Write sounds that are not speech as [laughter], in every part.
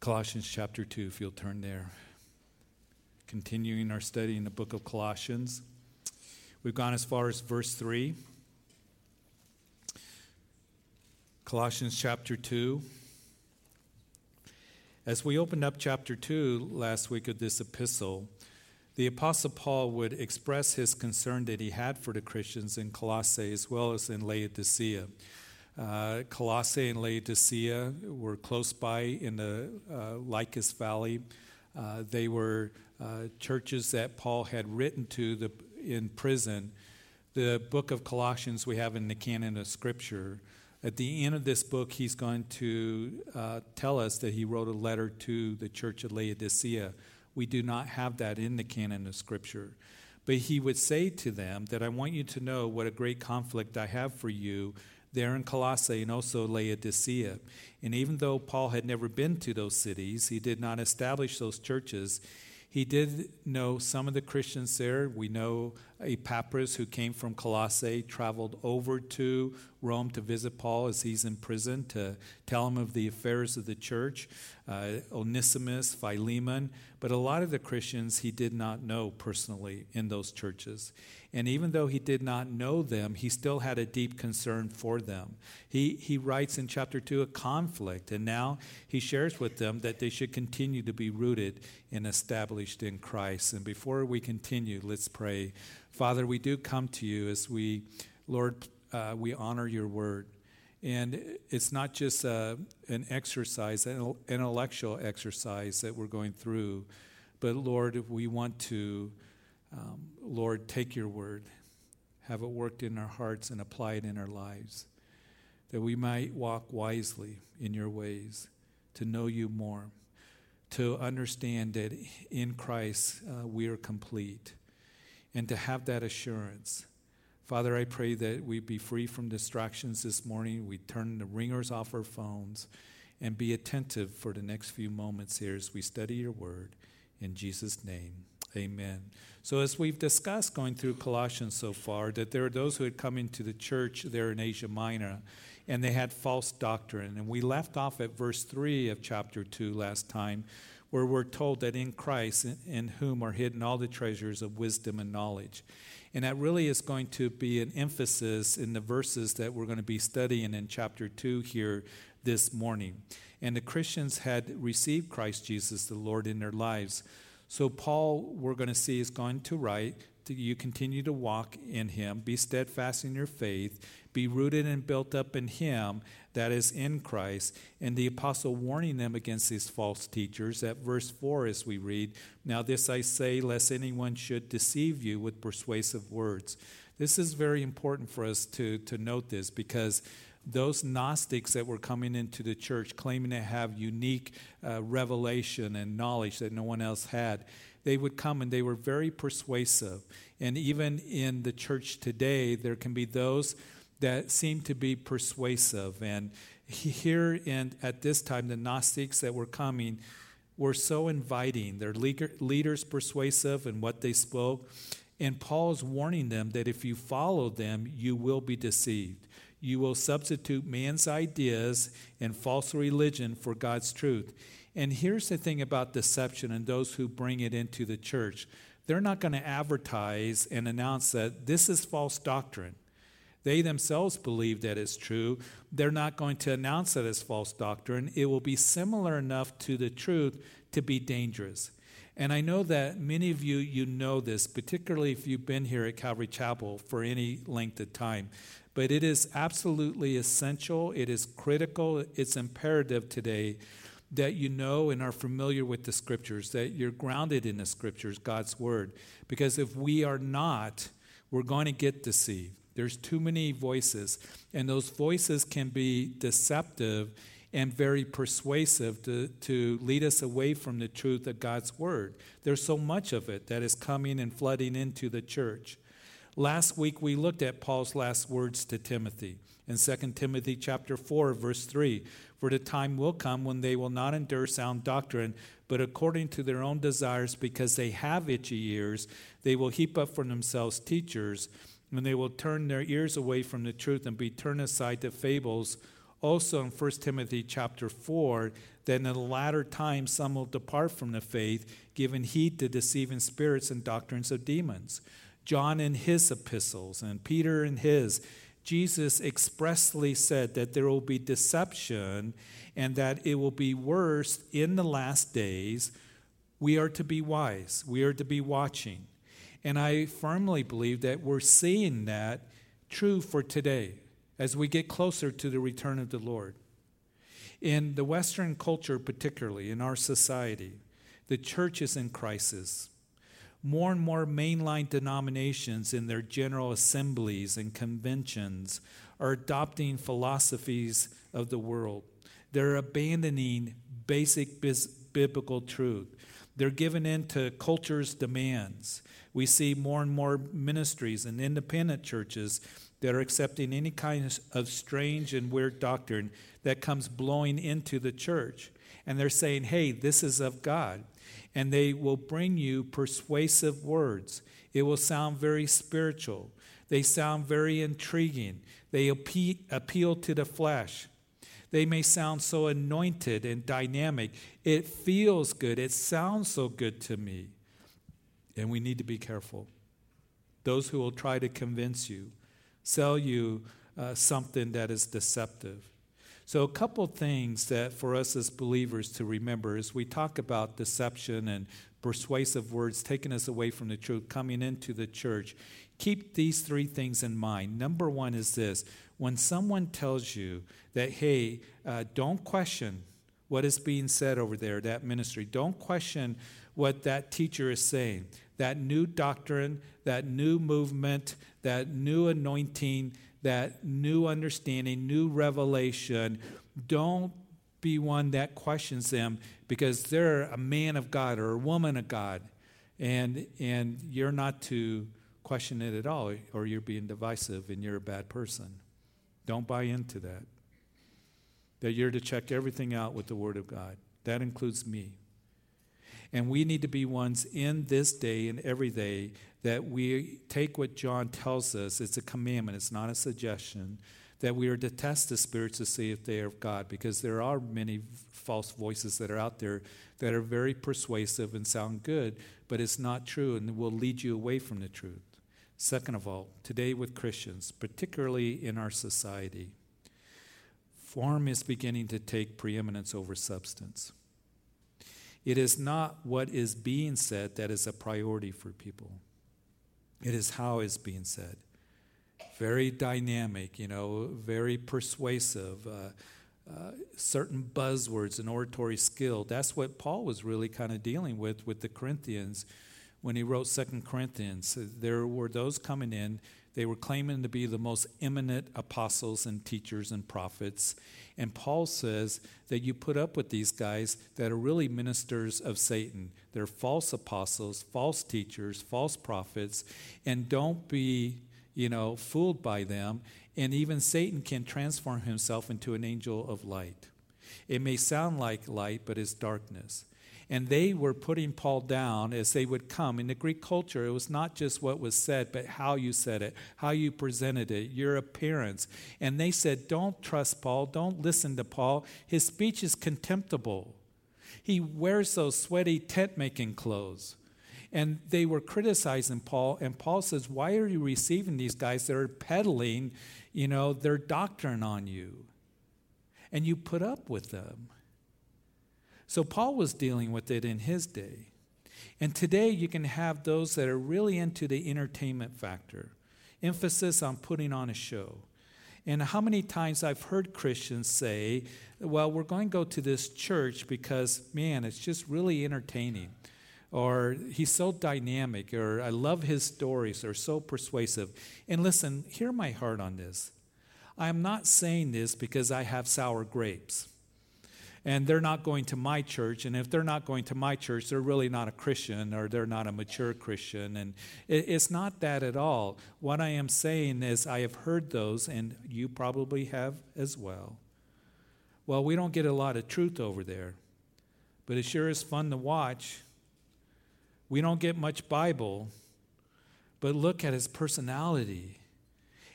Colossians chapter 2, if you'll turn there. Continuing our study in the book of Colossians. We've gone as far as verse 3. Colossians chapter 2. As we opened up chapter 2 last week of this epistle, the Apostle Paul would express his concern that he had for the Christians in Colossae as well as in Laodicea. Uh, Colossae and Laodicea were close by in the uh, Lycus Valley. Uh, they were uh, churches that Paul had written to the, in prison. The book of Colossians we have in the canon of Scripture. At the end of this book, he's going to uh, tell us that he wrote a letter to the church of Laodicea. We do not have that in the canon of Scripture. But he would say to them that I want you to know what a great conflict I have for you there in Colossae and also Laodicea. And even though Paul had never been to those cities, he did not establish those churches. He did know some of the Christians there. We know Epaphras, who came from Colossae, traveled over to Rome to visit Paul as he's in prison to tell him of the affairs of the church. Uh, Onesimus, Philemon, but a lot of the Christians he did not know personally in those churches. And even though he did not know them, he still had a deep concern for them. He, he writes in chapter 2 a conflict, and now he shares with them that they should continue to be rooted and established in Christ. And before we continue, let's pray. Father, we do come to you as we, Lord, uh, we honor your word. And it's not just uh, an exercise, an intellectual exercise that we're going through, but Lord, we want to um, Lord, take your word, have it worked in our hearts, and apply it in our lives, that we might walk wisely in your ways, to know you more, to understand that in Christ uh, we are complete, and to have that assurance. Father, I pray that we be free from distractions this morning. We turn the ringers off our phones and be attentive for the next few moments here as we study your word. In Jesus' name, amen. So, as we've discussed going through Colossians so far, that there are those who had come into the church there in Asia Minor and they had false doctrine. And we left off at verse 3 of chapter 2 last time, where we're told that in Christ, in whom are hidden all the treasures of wisdom and knowledge. And that really is going to be an emphasis in the verses that we're going to be studying in chapter 2 here this morning. And the Christians had received Christ Jesus, the Lord, in their lives. So, Paul, we're going to see, is going to write you continue to walk in him, be steadfast in your faith, be rooted and built up in him that is in Christ. And the apostle warning them against these false teachers at verse 4 as we read, Now this I say, lest anyone should deceive you with persuasive words. This is very important for us to, to note this because those Gnostics that were coming into the church claiming to have unique uh, revelation and knowledge that no one else had, they would come and they were very persuasive. And even in the church today, there can be those that seemed to be persuasive. And here in, at this time, the Gnostics that were coming were so inviting. Their leaders persuasive in what they spoke. And Paul is warning them that if you follow them, you will be deceived you will substitute man's ideas and false religion for God's truth. And here's the thing about deception and those who bring it into the church they're not going to advertise and announce that this is false doctrine. They themselves believe that it's true. They're not going to announce that as false doctrine. It will be similar enough to the truth to be dangerous. And I know that many of you you know this, particularly if you've been here at Calvary Chapel for any length of time. But it is absolutely essential, it is critical, it's imperative today that you know and are familiar with the scriptures, that you're grounded in the scriptures, God's word. Because if we are not, we're going to get deceived. There's too many voices, and those voices can be deceptive and very persuasive to, to lead us away from the truth of God's word. There's so much of it that is coming and flooding into the church. Last week we looked at Paul's last words to Timothy in 2 Timothy chapter 4 verse 3 for the time will come when they will not endure sound doctrine but according to their own desires because they have itchy ears they will heap up for themselves teachers and they will turn their ears away from the truth and be turned aside to fables Also in 1 Timothy chapter 4, that in the latter times some will depart from the faith, giving heed to deceiving spirits and doctrines of demons. John in his epistles and Peter in his, Jesus expressly said that there will be deception and that it will be worse in the last days. We are to be wise, we are to be watching. And I firmly believe that we're seeing that true for today as we get closer to the return of the Lord. In the Western culture, particularly in our society, the church is in crisis. More and more mainline denominations in their general assemblies and conventions are adopting philosophies of the world. They're abandoning basic biblical truth. They're giving in to culture's demands. We see more and more ministries and independent churches that are accepting any kind of strange and weird doctrine that comes blowing into the church. And they're saying, hey, this is of God. And they will bring you persuasive words. It will sound very spiritual. They sound very intriguing. They appeal to the flesh. They may sound so anointed and dynamic. It feels good. It sounds so good to me. And we need to be careful. Those who will try to convince you sell you uh, something that is deceptive. So, a couple things that for us as believers to remember as we talk about deception and persuasive words taking us away from the truth coming into the church, keep these three things in mind. Number one is this when someone tells you that, hey, uh, don't question what is being said over there, that ministry, don't question what that teacher is saying that new doctrine, that new movement, that new anointing, that new understanding, new revelation. Don't be one that questions them because they're a man of God or a woman of God. And, and you're not to question it at all, or you're being divisive and you're a bad person. Don't buy into that. That you're to check everything out with the Word of God. That includes me. And we need to be ones in this day and every day that we take what John tells us. It's a commandment, it's not a suggestion. That we are to test the spirits to see if they are of God, because there are many false voices that are out there that are very persuasive and sound good, but it's not true and will lead you away from the truth. Second of all, today with Christians, particularly in our society, form is beginning to take preeminence over substance. It is not what is being said that is a priority for people, it is how it's being said. Very dynamic, you know, very persuasive. Uh, uh, certain buzzwords and oratory skill. That's what Paul was really kind of dealing with with the Corinthians when he wrote Second Corinthians. There were those coming in they were claiming to be the most eminent apostles and teachers and prophets. And Paul says that you put up with these guys that are really ministers of Satan. They're false apostles, false teachers, false prophets, and don't be, you know, fooled by them. And even Satan can transform himself into an angel of light. It may sound like light, but it's darkness. And they were putting Paul down as they would come. In the Greek culture, it was not just what was said, but how you said it, how you presented it, your appearance. And they said, Don't trust Paul, don't listen to Paul. His speech is contemptible. He wears those sweaty tent making clothes. And they were criticizing Paul, and Paul says, Why are you receiving these guys that are peddling, you know, their doctrine on you? And you put up with them. So Paul was dealing with it in his day. And today you can have those that are really into the entertainment factor, emphasis on putting on a show. And how many times I've heard Christians say, well, we're going to go to this church because, man, it's just really entertaining. Or he's so dynamic, or I love his stories, or so persuasive. And listen, hear my heart on this. I am not saying this because I have sour grapes and they're not going to my church. And if they're not going to my church, they're really not a Christian or they're not a mature Christian. And it's not that at all. What I am saying is, I have heard those, and you probably have as well. Well, we don't get a lot of truth over there, but it sure is fun to watch. We don't get much Bible, but look at his personality.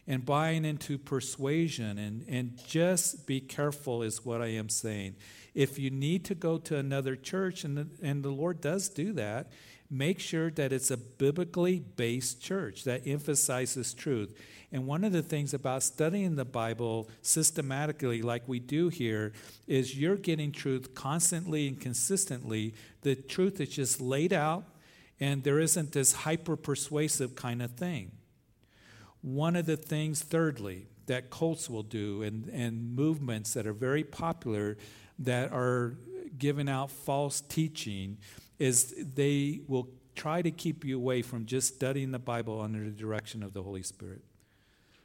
And buying into persuasion. And, and just be careful, is what I am saying. If you need to go to another church, and the, and the Lord does do that, make sure that it's a biblically based church that emphasizes truth. And one of the things about studying the Bible systematically, like we do here, is you're getting truth constantly and consistently. The truth is just laid out, and there isn't this hyper persuasive kind of thing. One of the things, thirdly, that cults will do and, and movements that are very popular that are giving out false teaching is they will try to keep you away from just studying the Bible under the direction of the Holy Spirit,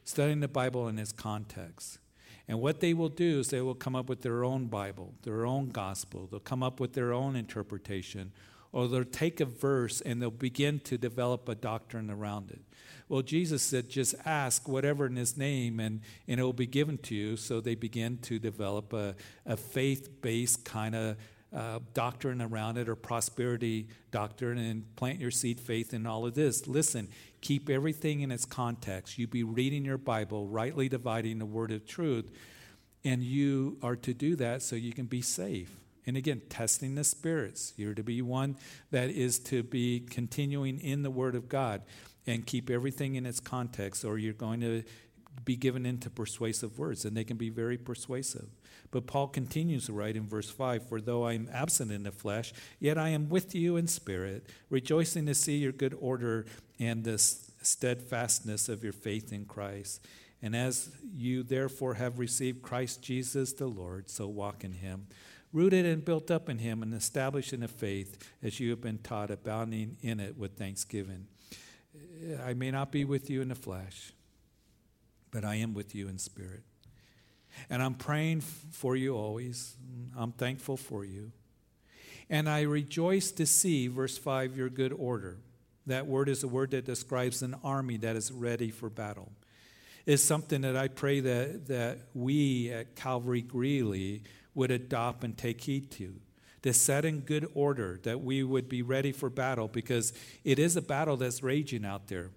studying the Bible in its context. And what they will do is they will come up with their own Bible, their own gospel. They'll come up with their own interpretation, or they'll take a verse and they'll begin to develop a doctrine around it. Well, Jesus said, just ask whatever in his name and, and it will be given to you. So they begin to develop a, a faith based kind of uh, doctrine around it or prosperity doctrine and plant your seed faith in all of this. Listen, keep everything in its context. You be reading your Bible, rightly dividing the word of truth, and you are to do that so you can be safe. And again, testing the spirits. You're to be one that is to be continuing in the Word of God and keep everything in its context, or you're going to be given into persuasive words, and they can be very persuasive. But Paul continues to write in verse 5 For though I am absent in the flesh, yet I am with you in spirit, rejoicing to see your good order and the steadfastness of your faith in Christ. And as you therefore have received Christ Jesus the Lord, so walk in him, rooted and built up in him, and established in the faith as you have been taught, abounding in it with thanksgiving. I may not be with you in the flesh, but I am with you in spirit. And I'm praying for you always. I'm thankful for you. And I rejoice to see, verse 5, your good order. That word is a word that describes an army that is ready for battle. It's something that I pray that, that we at Calvary Greeley would adopt and take heed to to set in good order, that we would be ready for battle because it is a battle that's raging out there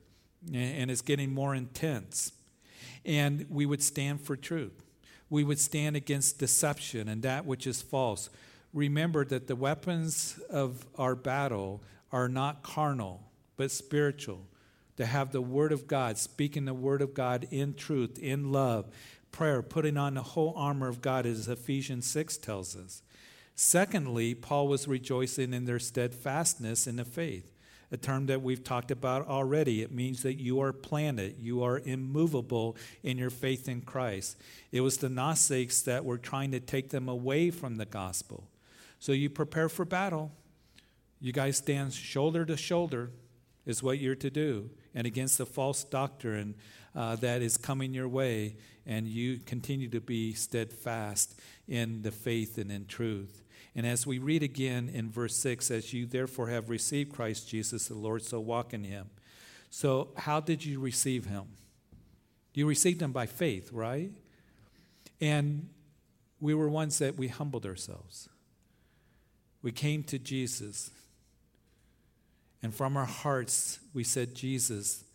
and it's getting more intense. And we would stand for truth. We would stand against deception and that which is false. Remember that the weapons of our battle are not carnal, but spiritual. To have the Word of God, speaking the Word of God in truth, in love, prayer, putting on the whole armor of God, as Ephesians 6 tells us. Secondly, Paul was rejoicing in their steadfastness in the faith, a term that we've talked about already. It means that you are planted, you are immovable in your faith in Christ. It was the Gnostics that were trying to take them away from the gospel. So you prepare for battle. You guys stand shoulder to shoulder, is what you're to do, and against the false doctrine uh, that is coming your way, and you continue to be steadfast in the faith and in truth. And as we read again in verse 6, as you therefore have received Christ Jesus the Lord, so walk in him. So, how did you receive him? You received him by faith, right? And we were ones that we humbled ourselves. We came to Jesus. And from our hearts, we said, Jesus,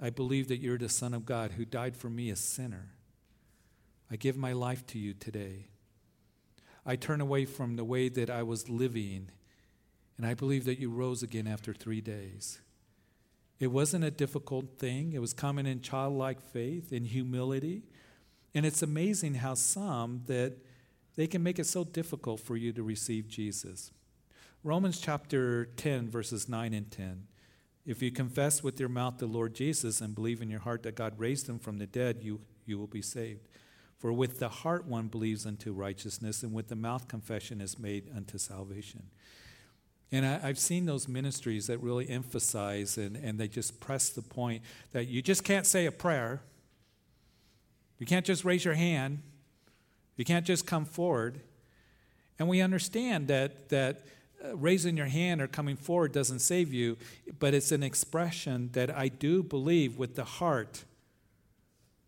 I believe that you're the Son of God who died for me, a sinner. I give my life to you today. I turn away from the way that I was living, and I believe that you rose again after three days. It wasn't a difficult thing, it was coming in childlike faith, in humility. And it's amazing how some that they can make it so difficult for you to receive Jesus. Romans chapter 10, verses 9 and 10. If you confess with your mouth the Lord Jesus and believe in your heart that God raised him from the dead, you, you will be saved. For with the heart one believes unto righteousness, and with the mouth confession is made unto salvation. And I, have seen those ministries that really emphasize and, and they just press the point that you just can't say a prayer. You can't just raise your hand. You can't just come forward. And we understand that, that uh, raising your hand or coming forward doesn't save you, but it's an expression that I do believe with the heart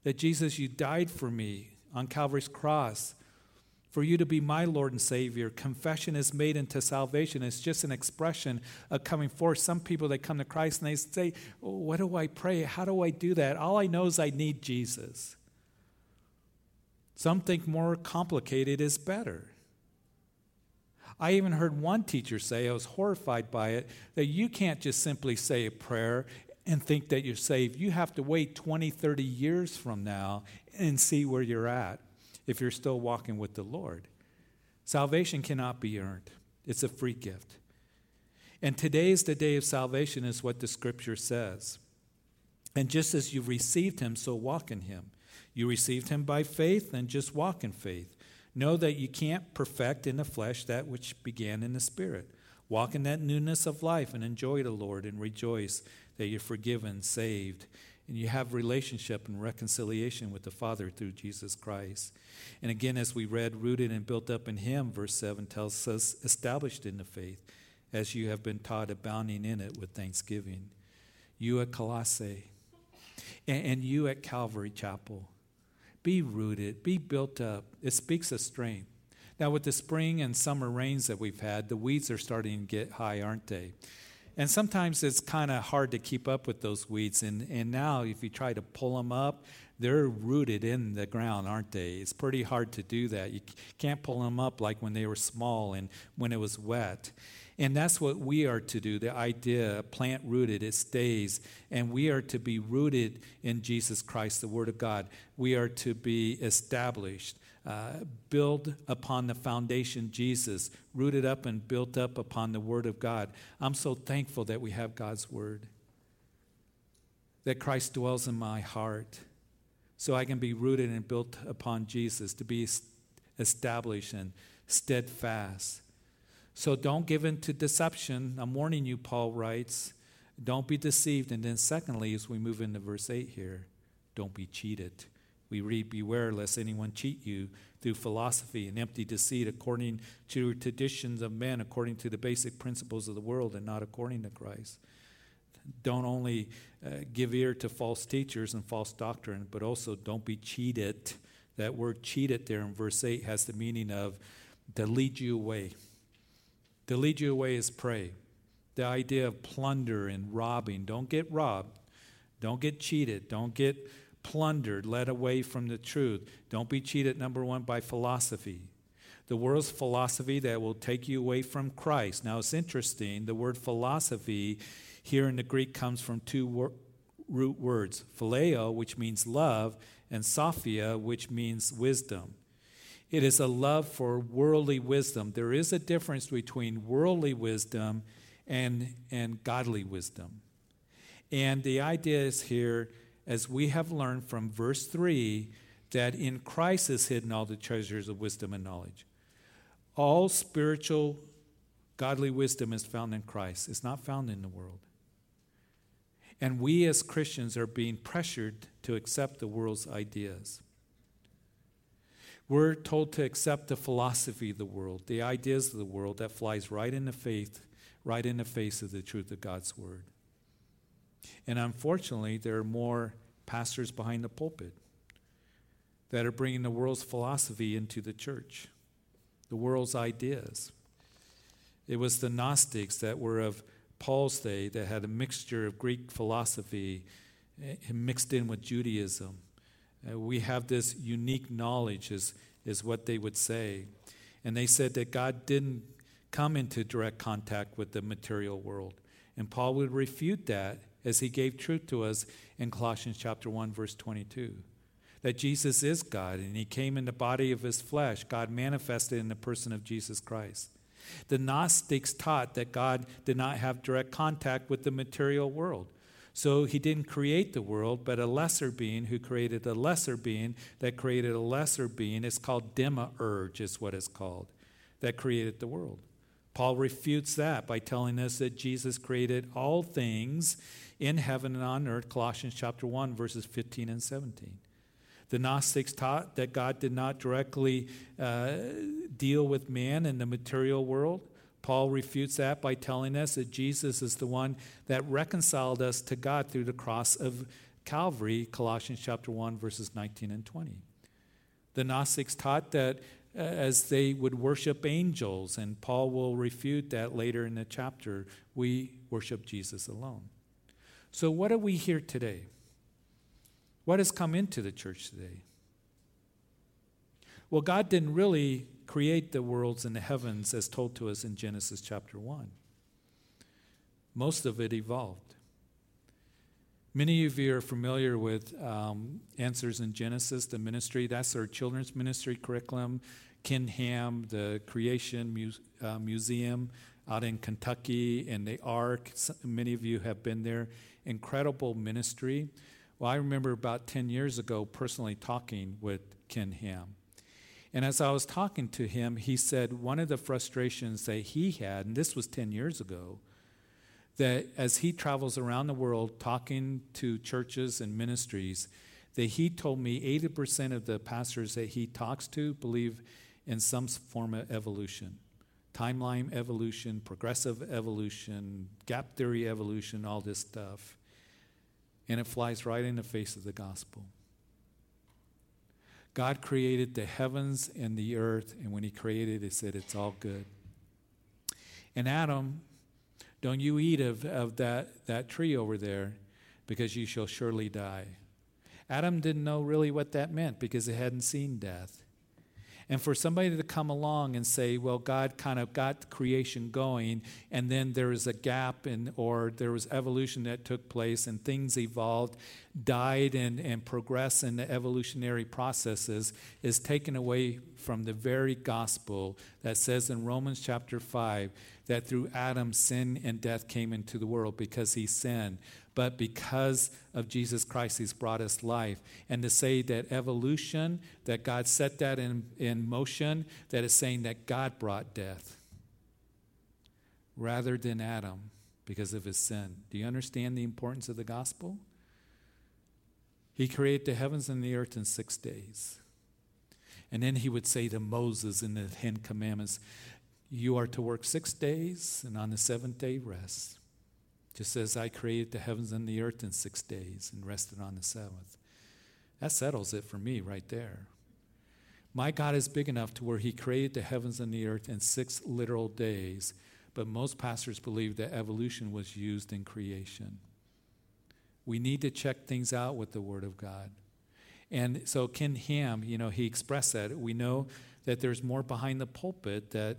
that Jesus, you died for me on Calvary's cross for you to be my Lord and Savior. Confession is made into salvation. It's just an expression of coming forth. Some people they come to Christ and they say, oh, What do I pray? How do I do that? All I know is I need Jesus. Some think more complicated is better. I even heard one teacher say, I was horrified by it, that you can't just simply say a prayer and think that you're saved. You have to wait 20, 30 years from now and see where you're at if you're still walking with the Lord. Salvation cannot be earned, it's a free gift. And today is the day of salvation, is what the scripture says. And just as you received him, so walk in him. You received him by faith, and just walk in faith. Know that you can't perfect in the flesh that which began in the spirit. Walk in that newness of life and enjoy the Lord and rejoice that you're forgiven, saved, and you have relationship and reconciliation with the Father through Jesus Christ. And again, as we read, rooted and built up in Him, verse 7 tells us, established in the faith, as you have been taught, abounding in it with thanksgiving. You at Colossae, and, you at Calvary Chapel, be rooted, be built up. It speaks of strength. Now, with the spring and summer rains that we've had, the weeds are starting to get high, aren't they? And sometimes it's kind of hard to keep up with those weeds. And, and now, if you try to pull them up, they're rooted in the ground, aren't they? It's pretty hard to do that. You can't pull them up like when they were small and when it was wet. And that's what we are to do. The idea, plant rooted, it stays. And we are to be rooted in Jesus Christ, the Word of God. We are to be established. Uh, build upon the foundation Jesus, rooted up and built up upon the Word of God. I'm so thankful that we have God's Word, that Christ dwells in my heart, so I can be rooted and built upon Jesus, to be established and steadfast. So don't give in to deception. I'm warning you, Paul writes. Don't be deceived. And then, secondly, as we move into verse 8 here, don't be cheated. We read, Beware lest anyone cheat you through philosophy and empty deceit, according to traditions of men, according to the basic principles of the world, and not according to Christ. Don't only uh, give ear to false teachers and false doctrine, but also don't be cheated. That word cheated there in verse 8 has the meaning of to lead you away. To lead you away is prey. The idea of plunder and robbing. Don't get robbed. Don't get cheated. Don't get plundered, led away from the truth. Don't be cheated, number one, by philosophy. The world's philosophy that will take you away from Christ. Now, it's interesting. The word philosophy here in the Greek comes from two wor- root words phileo, which means love, and sophia, which means wisdom. It is a love for worldly wisdom. There is a difference between worldly wisdom and, and godly wisdom. And the idea is here as we have learned from verse 3 that in Christ is hidden all the treasures of wisdom and knowledge. All spiritual, godly wisdom is found in Christ, it's not found in the world. And we as Christians are being pressured to accept the world's ideas. We're told to accept the philosophy of the world, the ideas of the world that flies right in the faith, right in the face of the truth of God's word. And unfortunately, there are more pastors behind the pulpit that are bringing the world's philosophy into the church, the world's ideas. It was the Gnostics that were of Paul's day that had a mixture of Greek philosophy eh, mixed in with Judaism. Uh, we have this unique knowledge, is, is what they would say. And they said that God didn't come into direct contact with the material world. And Paul would refute that as he gave truth to us in Colossians chapter 1 verse 22 that Jesus is God and he came in the body of his flesh God manifested in the person of Jesus Christ the Gnostics taught that God did not have direct contact with the material world so he didn't create the world, but a lesser being who created a lesser being that created a lesser being. It's called demiurge, is what it's called, that created the world. Paul refutes that by telling us that Jesus created all things in heaven and on earth, Colossians chapter 1, verses 15 and 17. The Gnostics taught that God did not directly uh, deal with man in the material world. Paul refutes that by telling us that Jesus is the one that reconciled us to God through the cross of Calvary, Colossians chapter 1, verses 19 and 20. The Gnostics taught that as they would worship angels. And Paul will refute that later in the chapter. We worship Jesus alone. So, what do we hear today? What has come into the church today? Well, God didn't really create the worlds and the heavens as told to us in Genesis chapter 1. Most of it evolved. Many of you are familiar with um, Answers in Genesis, the ministry. That's our children's ministry curriculum. Ken Ham, the Creation Muse, uh, Museum out in Kentucky, and the Ark. Many of you have been there. Incredible ministry. Well, I remember about 10 years ago personally talking with Ken Ham. And as I was talking to him, he said one of the frustrations that he had, and this was 10 years ago, that as he travels around the world talking to churches and ministries, that he told me 80% of the pastors that he talks to believe in some form of evolution timeline evolution, progressive evolution, gap theory evolution, all this stuff. And it flies right in the face of the gospel. God created the heavens and the earth, and when He created, He said, It's all good. And Adam, don't you eat of, of that, that tree over there, because you shall surely die. Adam didn't know really what that meant because he hadn't seen death. And for somebody to come along and say, well, God kind of got creation going, and then there was a gap, in, or there was evolution that took place, and things evolved, died, and, and progressed in the evolutionary processes, is taken away from the very gospel that says in Romans chapter 5 that through Adam, sin and death came into the world because he sinned but because of Jesus Christ, He's brought us life. And to say that evolution, that God set that in, in motion, that is saying that God brought death rather than Adam because of his sin. Do you understand the importance of the gospel? He created the heavens and the earth in six days. And then he would say to Moses in the Ten Commandments, You are to work six days, and on the seventh day, rest. Just as I created the heavens and the earth in six days and rested on the seventh. That settles it for me right there. My God is big enough to where He created the heavens and the earth in six literal days, but most pastors believe that evolution was used in creation. We need to check things out with the Word of God. And so Ken Ham, you know, he expressed that. We know that there's more behind the pulpit that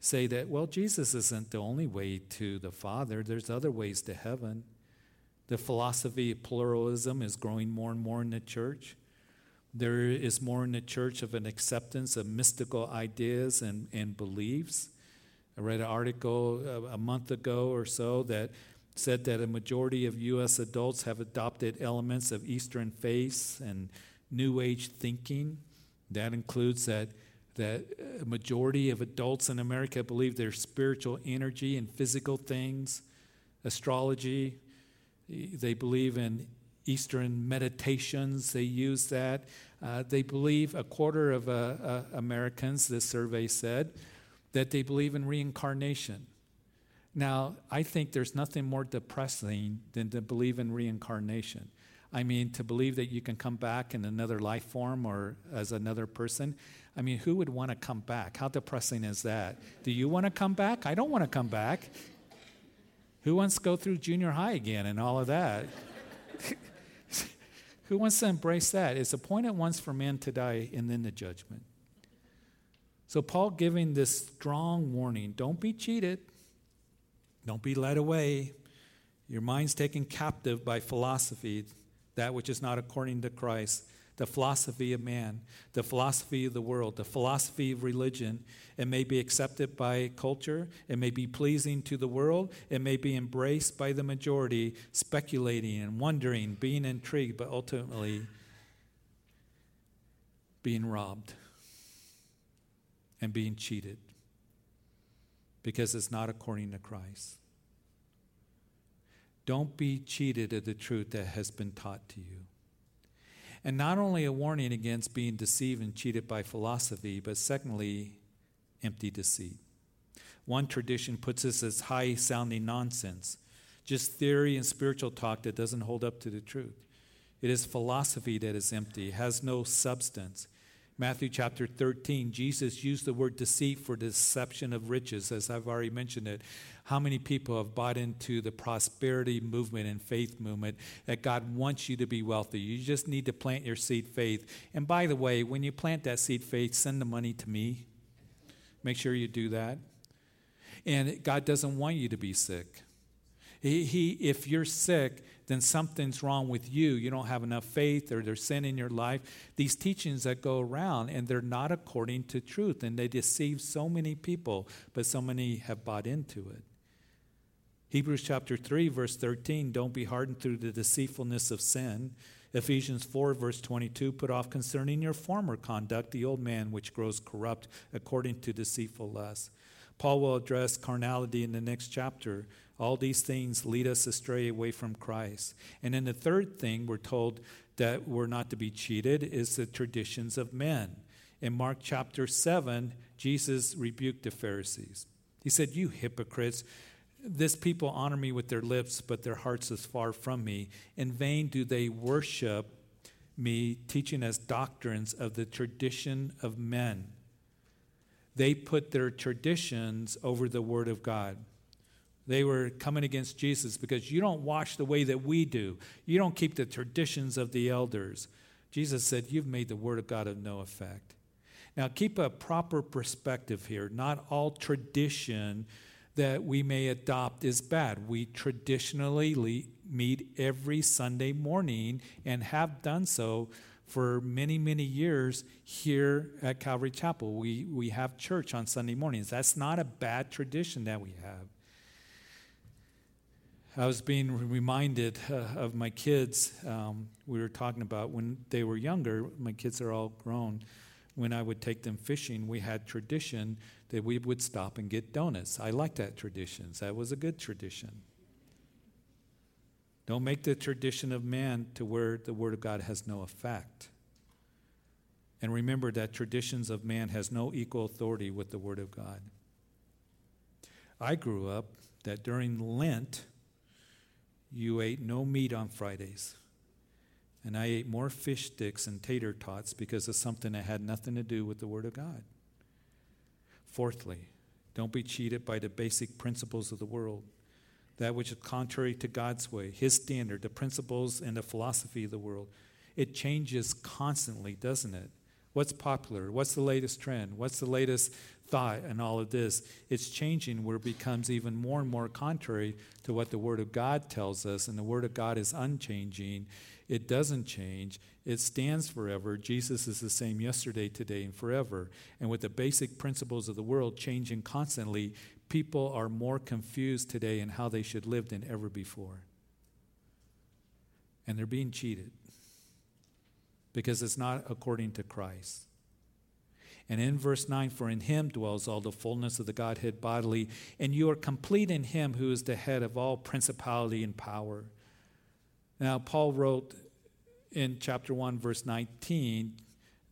say that, well, Jesus isn't the only way to the Father, there's other ways to heaven. The philosophy of pluralism is growing more and more in the church. There is more in the church of an acceptance of mystical ideas and, and beliefs. I read an article uh, a month ago or so that said that a majority of U.S. adults have adopted elements of Eastern faith and New Age thinking. That includes that that a majority of adults in America believe there's spiritual energy and physical things, astrology. They believe in Eastern meditations, they use that. Uh, they believe, a quarter of uh, uh, Americans, this survey said, that they believe in reincarnation. Now, I think there's nothing more depressing than to believe in reincarnation. I mean, to believe that you can come back in another life form or as another person. I mean, who would want to come back? How depressing is that? Do you want to come back? I don't want to come back. Who wants to go through junior high again and all of that? [laughs] who wants to embrace that? It's appointed once for men to die and then the judgment. So, Paul giving this strong warning don't be cheated, don't be led away. Your mind's taken captive by philosophy, that which is not according to Christ the philosophy of man, the philosophy of the world, the philosophy of religion. It may be accepted by culture, it may be pleasing to the world, it may be embraced by the majority, speculating and wondering, being intrigued, but ultimately being robbed and being cheated because it's not according to Christ. Don't be cheated of the truth that has been taught to you. And not only a warning against being deceived and cheated by philosophy, but secondly, empty deceit. One tradition puts this as high sounding nonsense, just theory and spiritual talk that doesn't hold up to the truth. It is philosophy that is empty, has no substance, Matthew chapter 13, Jesus used the word deceit for deception of riches, as I've already mentioned it. How many people have bought into the prosperity movement and faith movement that God wants you to be wealthy? You just need to plant your seed faith. And by the way, when you plant that seed faith, send the money to me. Make sure you do that. And God doesn't want you to be sick. He, he, if you're sick, then something's wrong with you. You don't have enough faith or there's sin in your life. These teachings that go around and they're not according to truth and they deceive so many people, but so many have bought into it. Hebrews chapter 3, verse 13 don't be hardened through the deceitfulness of sin. Ephesians 4, verse 22 put off concerning your former conduct the old man which grows corrupt according to deceitful lusts. Paul will address carnality in the next chapter. All these things lead us astray away from Christ. And then the third thing we're told that we're not to be cheated is the traditions of men. In Mark chapter 7, Jesus rebuked the Pharisees. He said, You hypocrites, this people honor me with their lips, but their hearts is far from me. In vain do they worship me, teaching as doctrines of the tradition of men. They put their traditions over the word of God. They were coming against Jesus because you don't wash the way that we do. You don't keep the traditions of the elders. Jesus said, You've made the word of God of no effect. Now, keep a proper perspective here. Not all tradition that we may adopt is bad. We traditionally meet every Sunday morning and have done so for many, many years here at Calvary Chapel. We, we have church on Sunday mornings. That's not a bad tradition that we have. I was being reminded uh, of my kids. Um, we were talking about when they were younger, my kids are all grown. When I would take them fishing, we had tradition that we would stop and get donuts. I like that tradition. That was a good tradition. Don't make the tradition of man to where the Word of God has no effect. And remember that traditions of man has no equal authority with the Word of God. I grew up that during Lent, you ate no meat on Fridays. And I ate more fish sticks and tater tots because of something that had nothing to do with the Word of God. Fourthly, don't be cheated by the basic principles of the world, that which is contrary to God's way, His standard, the principles and the philosophy of the world. It changes constantly, doesn't it? What's popular? What's the latest trend? What's the latest thought and all of this, it's changing where it becomes even more and more contrary to what the Word of God tells us. And the Word of God is unchanging, it doesn't change, it stands forever. Jesus is the same yesterday, today, and forever. And with the basic principles of the world changing constantly, people are more confused today in how they should live than ever before. And they're being cheated because it's not according to Christ. And in verse 9, for in him dwells all the fullness of the Godhead bodily, and you are complete in him who is the head of all principality and power. Now, Paul wrote in chapter 1, verse 19,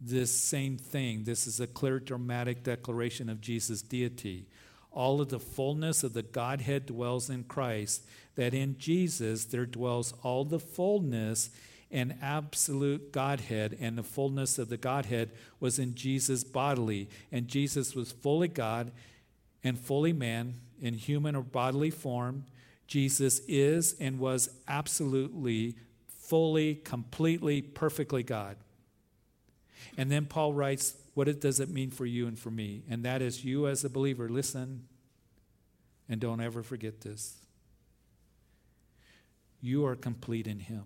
this same thing. This is a clear, dramatic declaration of Jesus' deity. All of the fullness of the Godhead dwells in Christ, that in Jesus there dwells all the fullness and absolute Godhead, and the fullness of the Godhead was in Jesus bodily. And Jesus was fully God and fully man in human or bodily form. Jesus is and was absolutely, fully, completely, perfectly God. And then Paul writes, What does it mean for you and for me? And that is, you as a believer, listen and don't ever forget this. You are complete in Him.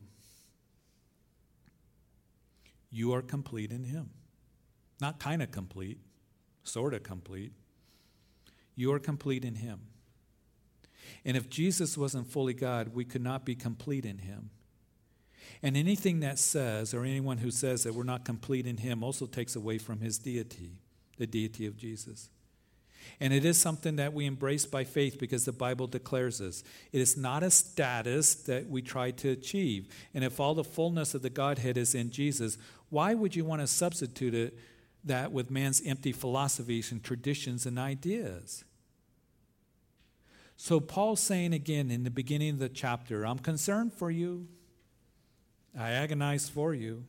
You are complete in Him. Not kind of complete, sort of complete. You are complete in Him. And if Jesus wasn't fully God, we could not be complete in Him. And anything that says, or anyone who says that we're not complete in Him, also takes away from His deity, the deity of Jesus. And it is something that we embrace by faith because the Bible declares us. It is not a status that we try to achieve. And if all the fullness of the Godhead is in Jesus, why would you want to substitute it, that with man's empty philosophies and traditions and ideas? So, Paul's saying again in the beginning of the chapter, I'm concerned for you, I agonize for you.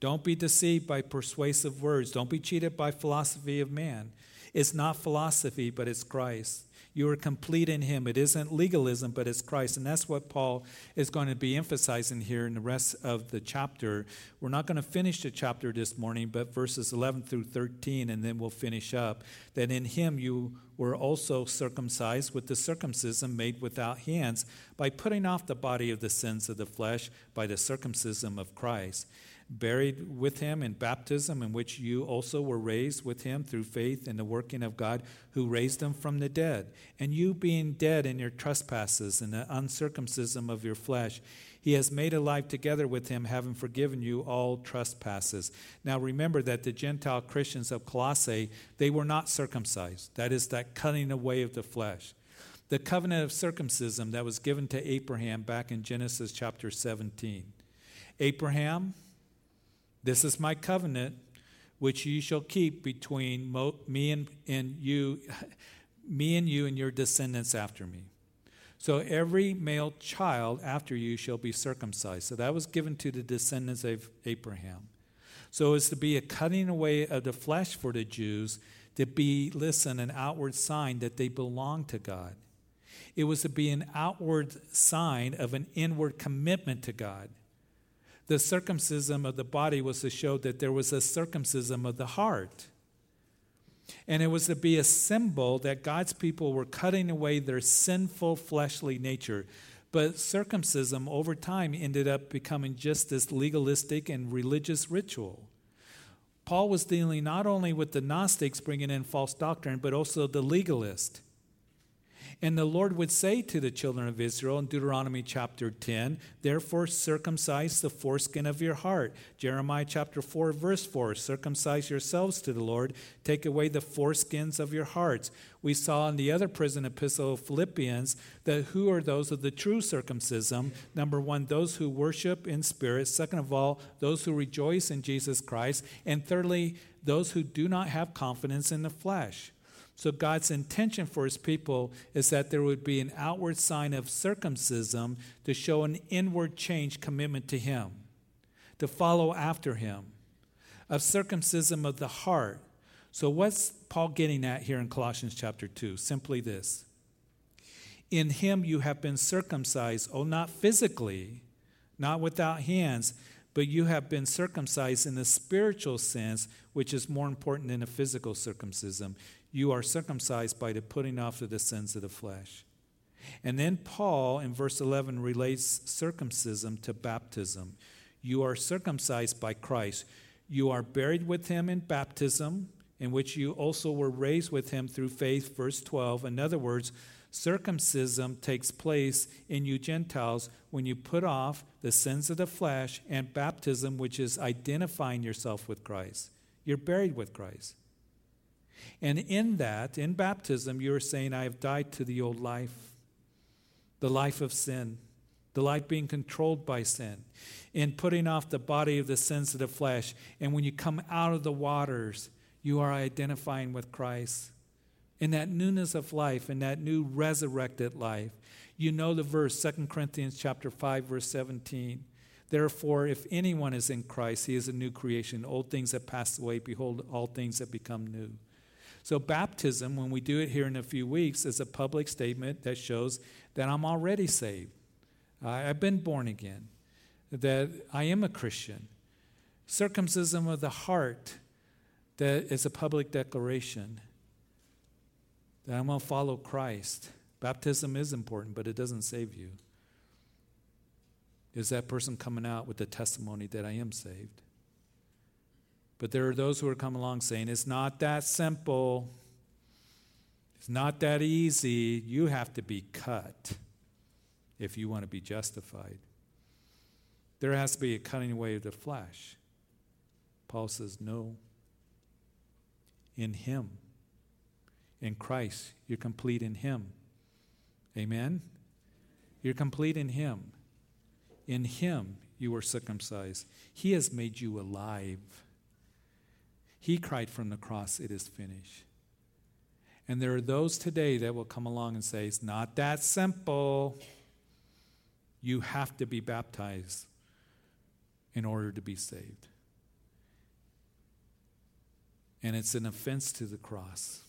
Don't be deceived by persuasive words. Don't be cheated by philosophy of man. It's not philosophy, but it's Christ. You are complete in Him. It isn't legalism, but it's Christ. And that's what Paul is going to be emphasizing here in the rest of the chapter. We're not going to finish the chapter this morning, but verses 11 through 13, and then we'll finish up. That in Him you were also circumcised with the circumcision made without hands, by putting off the body of the sins of the flesh by the circumcision of Christ buried with him in baptism, in which you also were raised with him through faith in the working of God who raised him from the dead. And you being dead in your trespasses and the uncircumcision of your flesh, he has made alive together with him, having forgiven you all trespasses. Now remember that the Gentile Christians of Colossae, they were not circumcised. That is that cutting away of the flesh. The covenant of circumcision that was given to Abraham back in Genesis chapter 17. Abraham, this is my covenant which you shall keep between mo- me and, and you, [laughs] me and you and your descendants after me. So every male child after you shall be circumcised. So that was given to the descendants of Abraham. So it's to be a cutting away of the flesh for the Jews, to be, listen, an outward sign that they belong to God. It was to be an outward sign of an inward commitment to God. The circumcision of the body was to show that there was a circumcision of the heart. And it was to be a symbol that God's people were cutting away their sinful fleshly nature. But circumcision over time ended up becoming just this legalistic and religious ritual. Paul was dealing not only with the Gnostics bringing in false doctrine, but also the legalist. And the Lord would say to the children of Israel in Deuteronomy chapter 10, Therefore circumcise the foreskin of your heart. Jeremiah chapter 4, verse 4, Circumcise yourselves to the Lord, take away the foreskins of your hearts. We saw in the other prison epistle of Philippians that who are those of the true circumcision? Number one, those who worship in spirit. Second of all, those who rejoice in Jesus Christ. And thirdly, those who do not have confidence in the flesh. So, God's intention for his people is that there would be an outward sign of circumcision to show an inward change commitment to him, to follow after him, of circumcision of the heart. So, what's Paul getting at here in Colossians chapter 2? Simply this In him you have been circumcised, oh, not physically, not without hands, but you have been circumcised in the spiritual sense, which is more important than a physical circumcision you are circumcised by the putting off of the sins of the flesh. And then Paul in verse 11 relates circumcision to baptism. You are circumcised by Christ. You are buried with him in baptism, in which you also were raised with him through faith. Verse 12. In other words, circumcision takes place in you Gentiles when you put off the sins of the flesh, and baptism, which is identifying yourself with Christ. You're buried with Christ. And in that, in baptism, you're saying, I have died to the old life, the life of sin, the life being controlled by sin, in putting off the body of the sins of the flesh. And when you come out of the waters, you are identifying with Christ. In that newness of life, in that new resurrected life. You know the verse, 2 Corinthians chapter 5, verse 17. Therefore, if anyone is in Christ, he is a new creation. Old things have passed away. Behold, all things have become new. So, baptism, when we do it here in a few weeks, is a public statement that shows that I'm already saved. I've been born again, that I am a Christian. Circumcision of the heart, that is a public declaration that I'm going to follow Christ. Baptism is important, but it doesn't save you. Is that person coming out with the testimony that I am saved? But there are those who are coming along saying, it's not that simple. It's not that easy. You have to be cut if you want to be justified. There has to be a cutting away of the flesh. Paul says, no. In Him, in Christ, you're complete in Him. Amen? You're complete in Him. In Him, you were circumcised. He has made you alive. He cried from the cross, It is finished. And there are those today that will come along and say, It's not that simple. You have to be baptized in order to be saved. And it's an offense to the cross.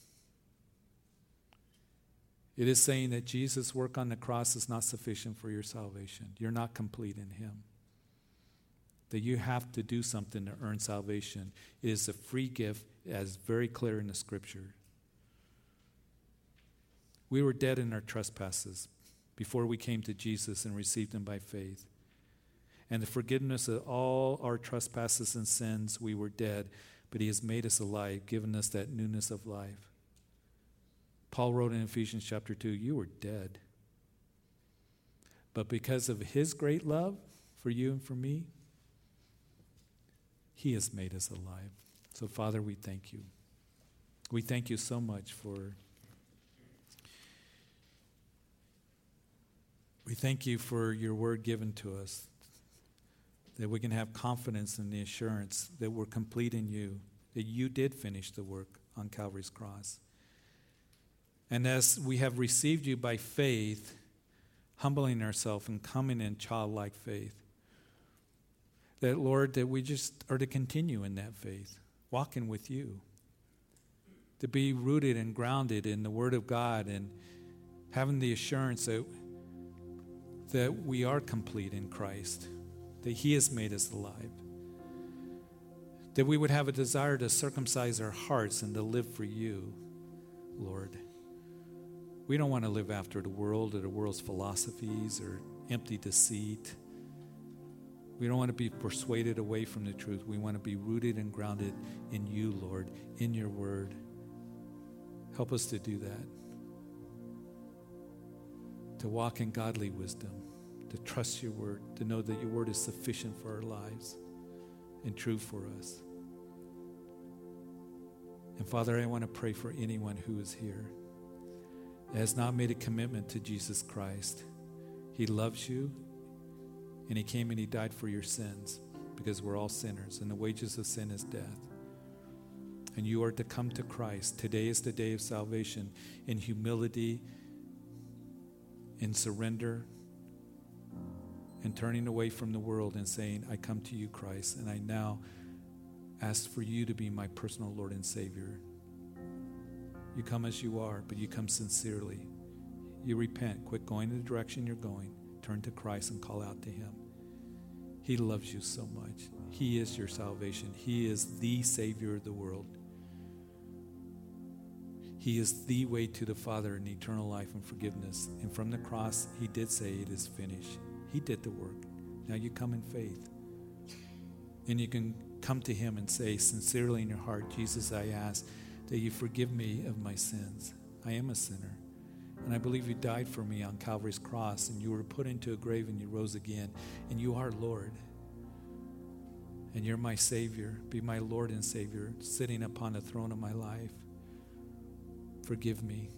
It is saying that Jesus' work on the cross is not sufficient for your salvation. You're not complete in Him. That you have to do something to earn salvation. It is a free gift, as very clear in the scripture. We were dead in our trespasses before we came to Jesus and received Him by faith. And the forgiveness of all our trespasses and sins, we were dead, but He has made us alive, given us that newness of life. Paul wrote in Ephesians chapter 2 You were dead. But because of his great love for you and for me, he has made us alive. So, Father, we thank you. We thank you so much for. We thank you for your word given to us, that we can have confidence in the assurance that we're complete in you, that you did finish the work on Calvary's cross. And as we have received you by faith, humbling ourselves and coming in childlike faith, that, Lord, that we just are to continue in that faith, walking with you, to be rooted and grounded in the Word of God and having the assurance that, that we are complete in Christ, that He has made us alive. That we would have a desire to circumcise our hearts and to live for you, Lord. We don't want to live after the world or the world's philosophies or empty deceit. We don't want to be persuaded away from the truth. We want to be rooted and grounded in you, Lord, in your word. Help us to do that. To walk in godly wisdom, to trust your word, to know that your word is sufficient for our lives and true for us. And Father, I want to pray for anyone who is here has not made a commitment to Jesus Christ. He loves you, and He came and He died for your sins because we're all sinners, and the wages of sin is death. And you are to come to Christ. Today is the day of salvation in humility, in surrender, and turning away from the world and saying, I come to you, Christ, and I now ask for you to be my personal Lord and Savior. You come as you are, but you come sincerely. You repent, quit going in the direction you're going, turn to Christ and call out to Him. He loves you so much. He is your salvation. He is the Savior of the world. He is the way to the Father and eternal life and forgiveness. And from the cross, He did say, It is finished. He did the work. Now you come in faith. And you can come to Him and say sincerely in your heart, Jesus, I ask that you forgive me of my sins. I am a sinner. And I believe you died for me on Calvary's cross, and you were put into a grave and you rose again. And you are Lord. And you're my Savior. Be my Lord and Savior, sitting upon the throne of my life. Forgive me.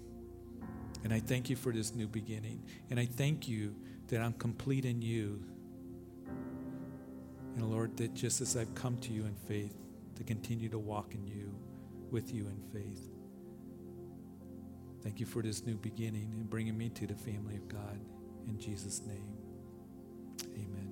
And I thank you for this new beginning. And I thank you that I'm complete in you. And Lord, that just as I've come to you in faith, to continue to walk in you with you in faith. Thank you for this new beginning and bringing me to the family of God. In Jesus' name, amen.